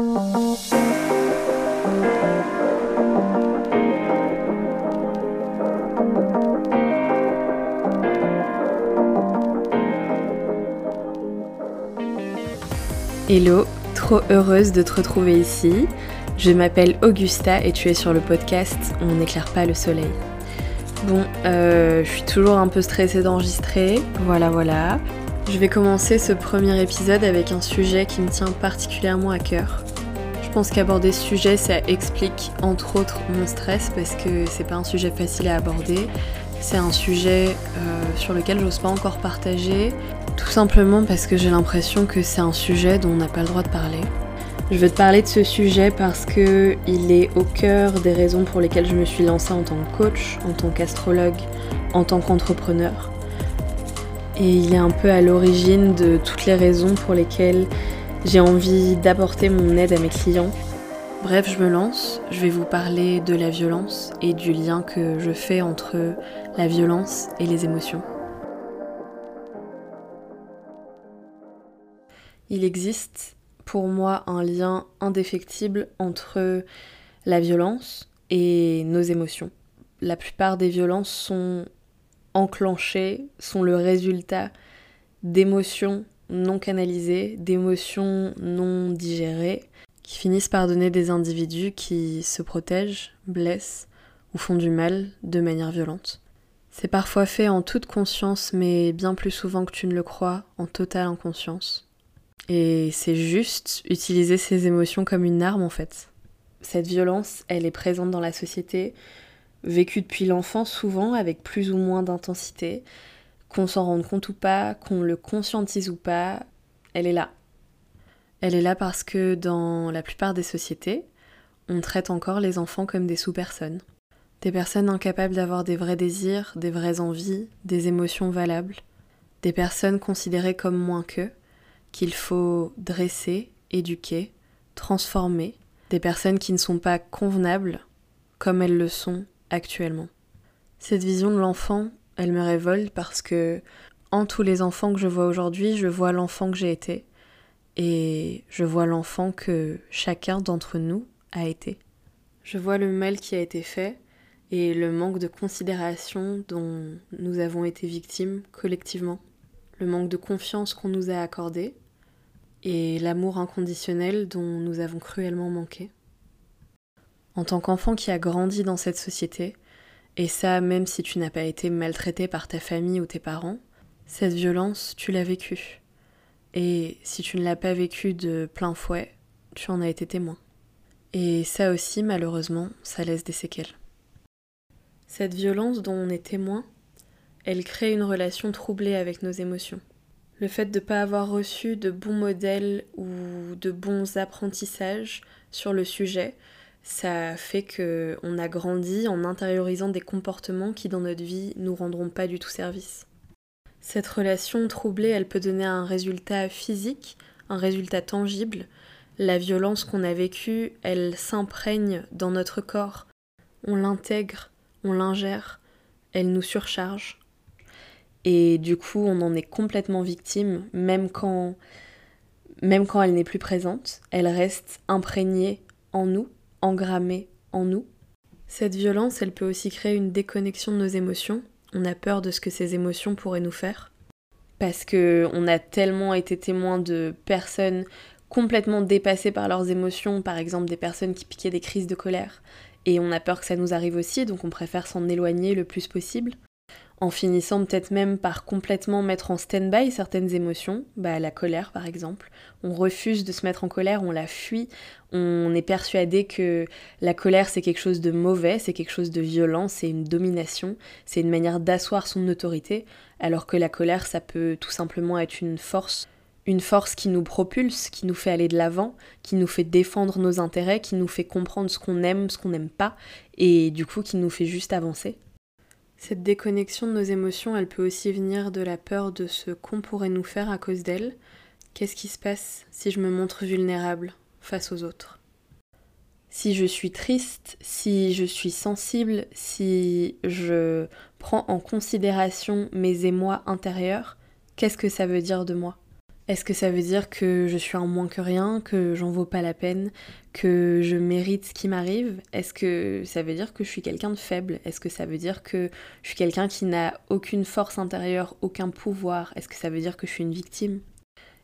Hello, trop heureuse de te retrouver ici. Je m'appelle Augusta et tu es sur le podcast On n'éclaire pas le soleil. Bon, euh, je suis toujours un peu stressée d'enregistrer. Voilà, voilà. Je vais commencer ce premier épisode avec un sujet qui me tient particulièrement à cœur. Je pense qu'aborder ce sujet, ça explique entre autres mon stress parce que c'est pas un sujet facile à aborder. C'est un sujet euh, sur lequel j'ose pas encore partager tout simplement parce que j'ai l'impression que c'est un sujet dont on n'a pas le droit de parler. Je veux te parler de ce sujet parce que il est au cœur des raisons pour lesquelles je me suis lancée en tant que coach, en tant qu'astrologue, en tant qu'entrepreneur. Et il est un peu à l'origine de toutes les raisons pour lesquelles j'ai envie d'apporter mon aide à mes clients. Bref, je me lance, je vais vous parler de la violence et du lien que je fais entre la violence et les émotions. Il existe pour moi un lien indéfectible entre la violence et nos émotions. La plupart des violences sont enclenchées, sont le résultat d'émotions non canalisées, d'émotions non digérées, qui finissent par donner des individus qui se protègent, blessent ou font du mal de manière violente. C'est parfois fait en toute conscience, mais bien plus souvent que tu ne le crois, en totale inconscience. Et c'est juste utiliser ses émotions comme une arme en fait. Cette violence, elle est présente dans la société, vécue depuis l'enfance souvent avec plus ou moins d'intensité, qu'on s'en rende compte ou pas, qu'on le conscientise ou pas, elle est là. Elle est là parce que dans la plupart des sociétés, on traite encore les enfants comme des sous-personnes. Des personnes incapables d'avoir des vrais désirs, des vraies envies, des émotions valables. Des personnes considérées comme moins qu'eux qu'il faut dresser, éduquer, transformer des personnes qui ne sont pas convenables comme elles le sont actuellement. Cette vision de l'enfant, elle me révolte parce que en tous les enfants que je vois aujourd'hui, je vois l'enfant que j'ai été et je vois l'enfant que chacun d'entre nous a été. Je vois le mal qui a été fait et le manque de considération dont nous avons été victimes collectivement le manque de confiance qu'on nous a accordé et l'amour inconditionnel dont nous avons cruellement manqué. En tant qu'enfant qui a grandi dans cette société, et ça même si tu n'as pas été maltraité par ta famille ou tes parents, cette violence, tu l'as vécue. Et si tu ne l'as pas vécue de plein fouet, tu en as été témoin. Et ça aussi, malheureusement, ça laisse des séquelles. Cette violence dont on est témoin, elle crée une relation troublée avec nos émotions. Le fait de ne pas avoir reçu de bons modèles ou de bons apprentissages sur le sujet, ça fait que on a grandi en intériorisant des comportements qui dans notre vie nous rendront pas du tout service. Cette relation troublée, elle peut donner un résultat physique, un résultat tangible. La violence qu'on a vécue, elle s'imprègne dans notre corps. On l'intègre, on l'ingère, elle nous surcharge. Et du coup, on en est complètement victime, même quand, même quand elle n'est plus présente. Elle reste imprégnée en nous, engrammée en nous. Cette violence, elle peut aussi créer une déconnexion de nos émotions. On a peur de ce que ces émotions pourraient nous faire. Parce que on a tellement été témoin de personnes complètement dépassées par leurs émotions, par exemple des personnes qui piquaient des crises de colère, et on a peur que ça nous arrive aussi, donc on préfère s'en éloigner le plus possible en finissant peut-être même par complètement mettre en stand-by certaines émotions, bah, la colère par exemple. On refuse de se mettre en colère, on la fuit, on est persuadé que la colère c'est quelque chose de mauvais, c'est quelque chose de violent, c'est une domination, c'est une manière d'asseoir son autorité, alors que la colère ça peut tout simplement être une force une force qui nous propulse, qui nous fait aller de l'avant, qui nous fait défendre nos intérêts, qui nous fait comprendre ce qu'on aime, ce qu'on n'aime pas, et du coup qui nous fait juste avancer. Cette déconnexion de nos émotions, elle peut aussi venir de la peur de ce qu'on pourrait nous faire à cause d'elle. Qu'est-ce qui se passe si je me montre vulnérable face aux autres? Si je suis triste, si je suis sensible, si je prends en considération mes émois intérieurs, qu'est-ce que ça veut dire de moi? Est-ce que ça veut dire que je suis un moins que rien, que j'en vaux pas la peine, que je mérite ce qui m'arrive? Est-ce que ça veut dire que je suis quelqu'un de faible? Est-ce que ça veut dire que je suis quelqu'un qui n'a aucune force intérieure, aucun pouvoir? Est-ce que ça veut dire que je suis une victime?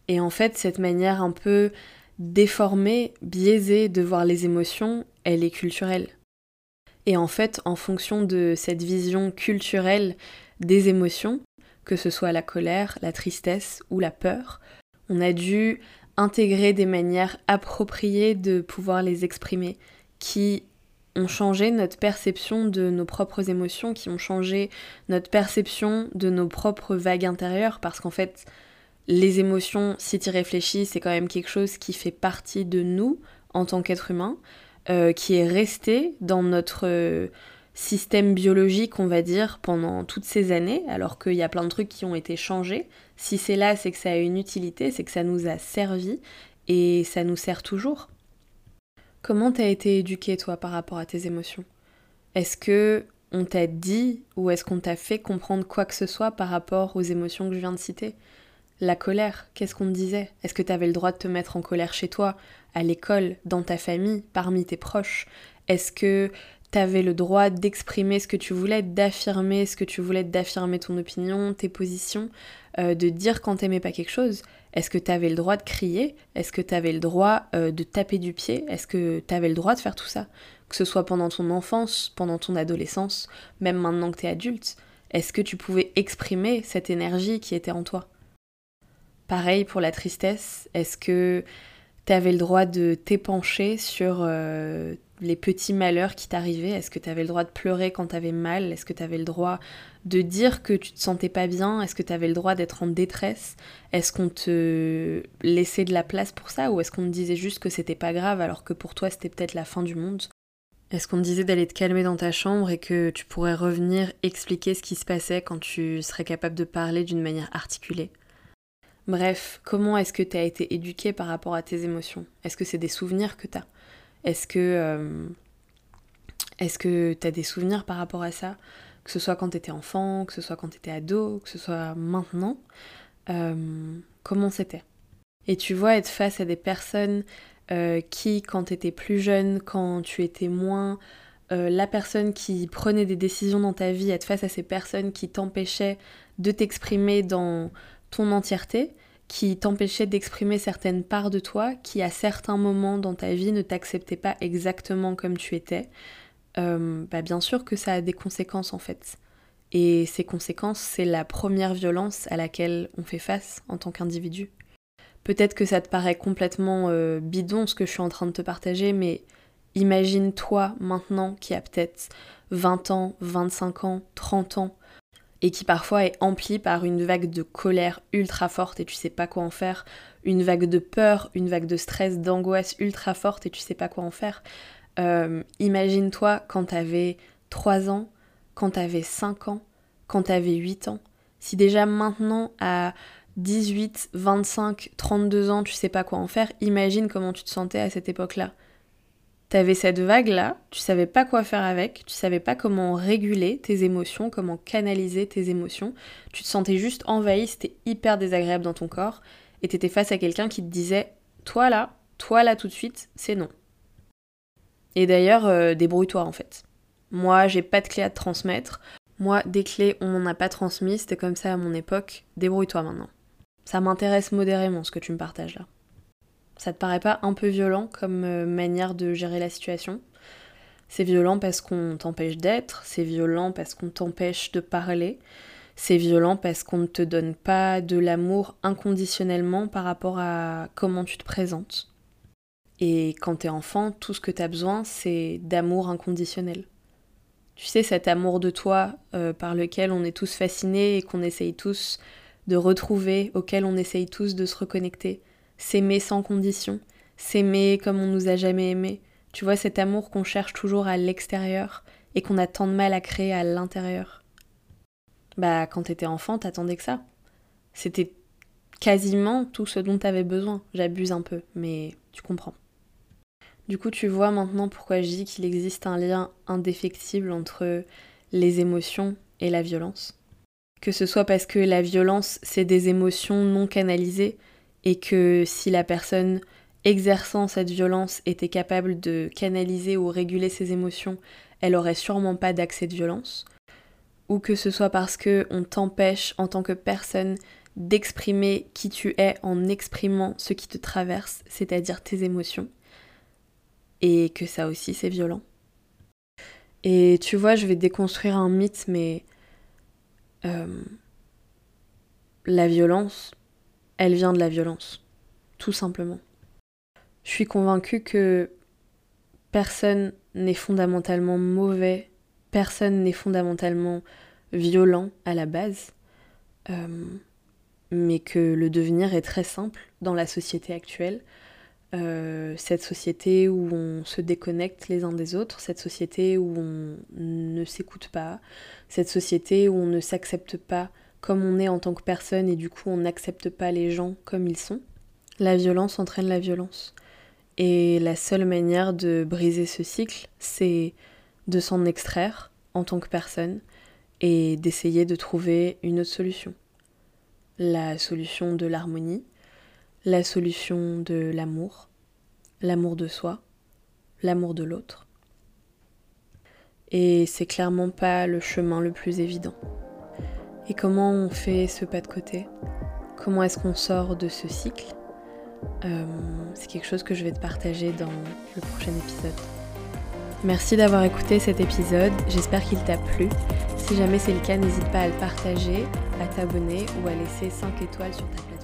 Et en fait, cette manière un peu déformée, biaisée de voir les émotions, elle est culturelle. Et en fait, en fonction de cette vision culturelle des émotions, que ce soit la colère, la tristesse ou la peur, on a dû intégrer des manières appropriées de pouvoir les exprimer, qui ont changé notre perception de nos propres émotions, qui ont changé notre perception de nos propres vagues intérieures, parce qu'en fait, les émotions, si tu réfléchis, c'est quand même quelque chose qui fait partie de nous en tant qu'être humain, euh, qui est resté dans notre système biologique, on va dire, pendant toutes ces années, alors qu'il y a plein de trucs qui ont été changés. Si c'est là, c'est que ça a une utilité, c'est que ça nous a servi et ça nous sert toujours. Comment t'as été éduqué toi par rapport à tes émotions? Est-ce que on t'a dit ou est-ce qu'on t'a fait comprendre quoi que ce soit par rapport aux émotions que je viens de citer? La colère, qu'est-ce qu'on te disait? Est-ce que t'avais le droit de te mettre en colère chez toi, à l'école, dans ta famille, parmi tes proches? Est-ce que t'avais le droit d'exprimer ce que tu voulais, d'affirmer ce que tu voulais, d'affirmer ton opinion, tes positions, euh, de dire quand t'aimais pas quelque chose. Est-ce que t'avais le droit de crier? Est-ce que t'avais le droit euh, de taper du pied? Est-ce que t'avais le droit de faire tout ça? Que ce soit pendant ton enfance, pendant ton adolescence, même maintenant que t'es adulte, est-ce que tu pouvais exprimer cette énergie qui était en toi? Pareil pour la tristesse, est-ce que t'avais le droit de t'épancher sur euh, les petits malheurs qui t'arrivaient? Est-ce que tu avais le droit de pleurer quand tu avais mal? Est-ce que tu avais le droit de dire que tu te sentais pas bien? Est-ce que tu avais le droit d'être en détresse? Est-ce qu'on te laissait de la place pour ça? Ou est-ce qu'on te disait juste que c'était pas grave alors que pour toi c'était peut-être la fin du monde? Est-ce qu'on te disait d'aller te calmer dans ta chambre et que tu pourrais revenir expliquer ce qui se passait quand tu serais capable de parler d'une manière articulée? Bref, comment est-ce que tu as été éduqué par rapport à tes émotions? Est-ce que c'est des souvenirs que tu as est-ce que euh, tu des souvenirs par rapport à ça? Que ce soit quand tu étais enfant, que ce soit quand tu étais ado, que ce soit maintenant euh, Comment c'était? Et tu vois, être face à des personnes euh, qui, quand tu étais plus jeune, quand tu étais moins la personne qui prenait des décisions dans ta vie, être face à ces personnes qui t'empêchaient de t'exprimer dans ton entièreté, qui t'empêchait d'exprimer certaines parts de toi qui à certains moments dans ta vie ne t'acceptaient pas exactement comme tu étais, euh, bah bien sûr que ça a des conséquences en fait. Et ces conséquences, c'est la première violence à laquelle on fait face en tant qu'individu. Peut-être que ça te paraît complètement euh, bidon ce que je suis en train de te partager, mais imagine toi maintenant qui a peut-être 20 ans, 25 ans, 30 ans, et qui parfois est empli par une vague de colère ultra forte et tu sais pas quoi en faire, une vague de peur, une vague de stress, d'angoisse ultra forte et tu sais pas quoi en faire. Euh, imagine-toi quand t'avais 3 ans, quand t'avais 5 ans, quand t'avais 8 ans. Si déjà maintenant à 18, 25, 32 ans tu sais pas quoi en faire, imagine comment tu te sentais à cette époque-là. T'avais cette vague-là, tu savais pas quoi faire avec, tu savais pas comment réguler tes émotions, comment canaliser tes émotions, tu te sentais juste envahi, c'était hyper désagréable dans ton corps, et t'étais face à quelqu'un qui te disait Toi là, toi là tout de suite, c'est non. Et d'ailleurs, euh, débrouille-toi en fait. Moi, j'ai pas de clé à te transmettre. Moi, des clés, on m'en a pas transmis, c'était comme ça à mon époque. Débrouille-toi maintenant. Ça m'intéresse modérément ce que tu me partages là. Ça te paraît pas un peu violent comme euh, manière de gérer la situation? C'est violent parce qu'on t'empêche d'être, c'est violent parce qu'on t'empêche de parler, c'est violent parce qu'on ne te donne pas de l'amour inconditionnellement par rapport à comment tu te présentes. Et quand t'es enfant, tout ce que t'as besoin, c'est d'amour inconditionnel. Tu sais, cet amour de toi euh, par lequel on est tous fascinés et qu'on essaye tous de retrouver, auquel on essaye tous de se reconnecter s'aimer sans condition, s'aimer comme on nous a jamais aimé. Tu vois, cet amour qu'on cherche toujours à l'extérieur et qu'on a tant de mal à créer à l'intérieur. Bah, quand t'étais enfant, t'attendais que ça. C'était quasiment tout ce dont t'avais besoin. J'abuse un peu, mais tu comprends. Du coup, tu vois maintenant pourquoi je dis qu'il existe un lien indéfectible entre les émotions et la violence. Que ce soit parce que la violence, c'est des émotions non canalisées, et que si la personne exerçant cette violence était capable de canaliser ou réguler ses émotions, elle aurait sûrement pas d'accès de violence, ou que ce soit parce que on t'empêche en tant que personne d'exprimer qui tu es en exprimant ce qui te traverse, c'est-à-dire tes émotions, et que ça aussi c'est violent. Et tu vois, je vais déconstruire un mythe, mais euh, la violence, elle vient de la violence, tout simplement. Je suis convaincue que personne n'est fondamentalement mauvais, personne n'est fondamentalement violent à la base, euh, mais que le devenir est très simple dans la société actuelle. Euh, cette société où on se déconnecte les uns des autres, cette société où on ne s'écoute pas, cette société où on ne s'accepte pas comme on est en tant que personne et du coup on n'accepte pas les gens comme ils sont. La violence entraîne la violence. Et la seule manière de briser ce cycle, c'est de s'en extraire en tant que personne et d'essayer de trouver une autre solution. La solution de l'harmonie, la solution de l'amour, l'amour de soi, l'amour de l'autre. Et c'est clairement pas le chemin le plus évident. Et comment on fait ce pas de côté? Comment est-ce qu'on sort de ce cycle? Euh, c'est quelque chose que je vais te partager dans le prochain épisode. Merci d'avoir écouté cet épisode, j'espère qu'il t'a plu. Si jamais c'est le cas, n'hésite pas à le partager, à t'abonner ou à laisser 5 étoiles sur ta plateforme.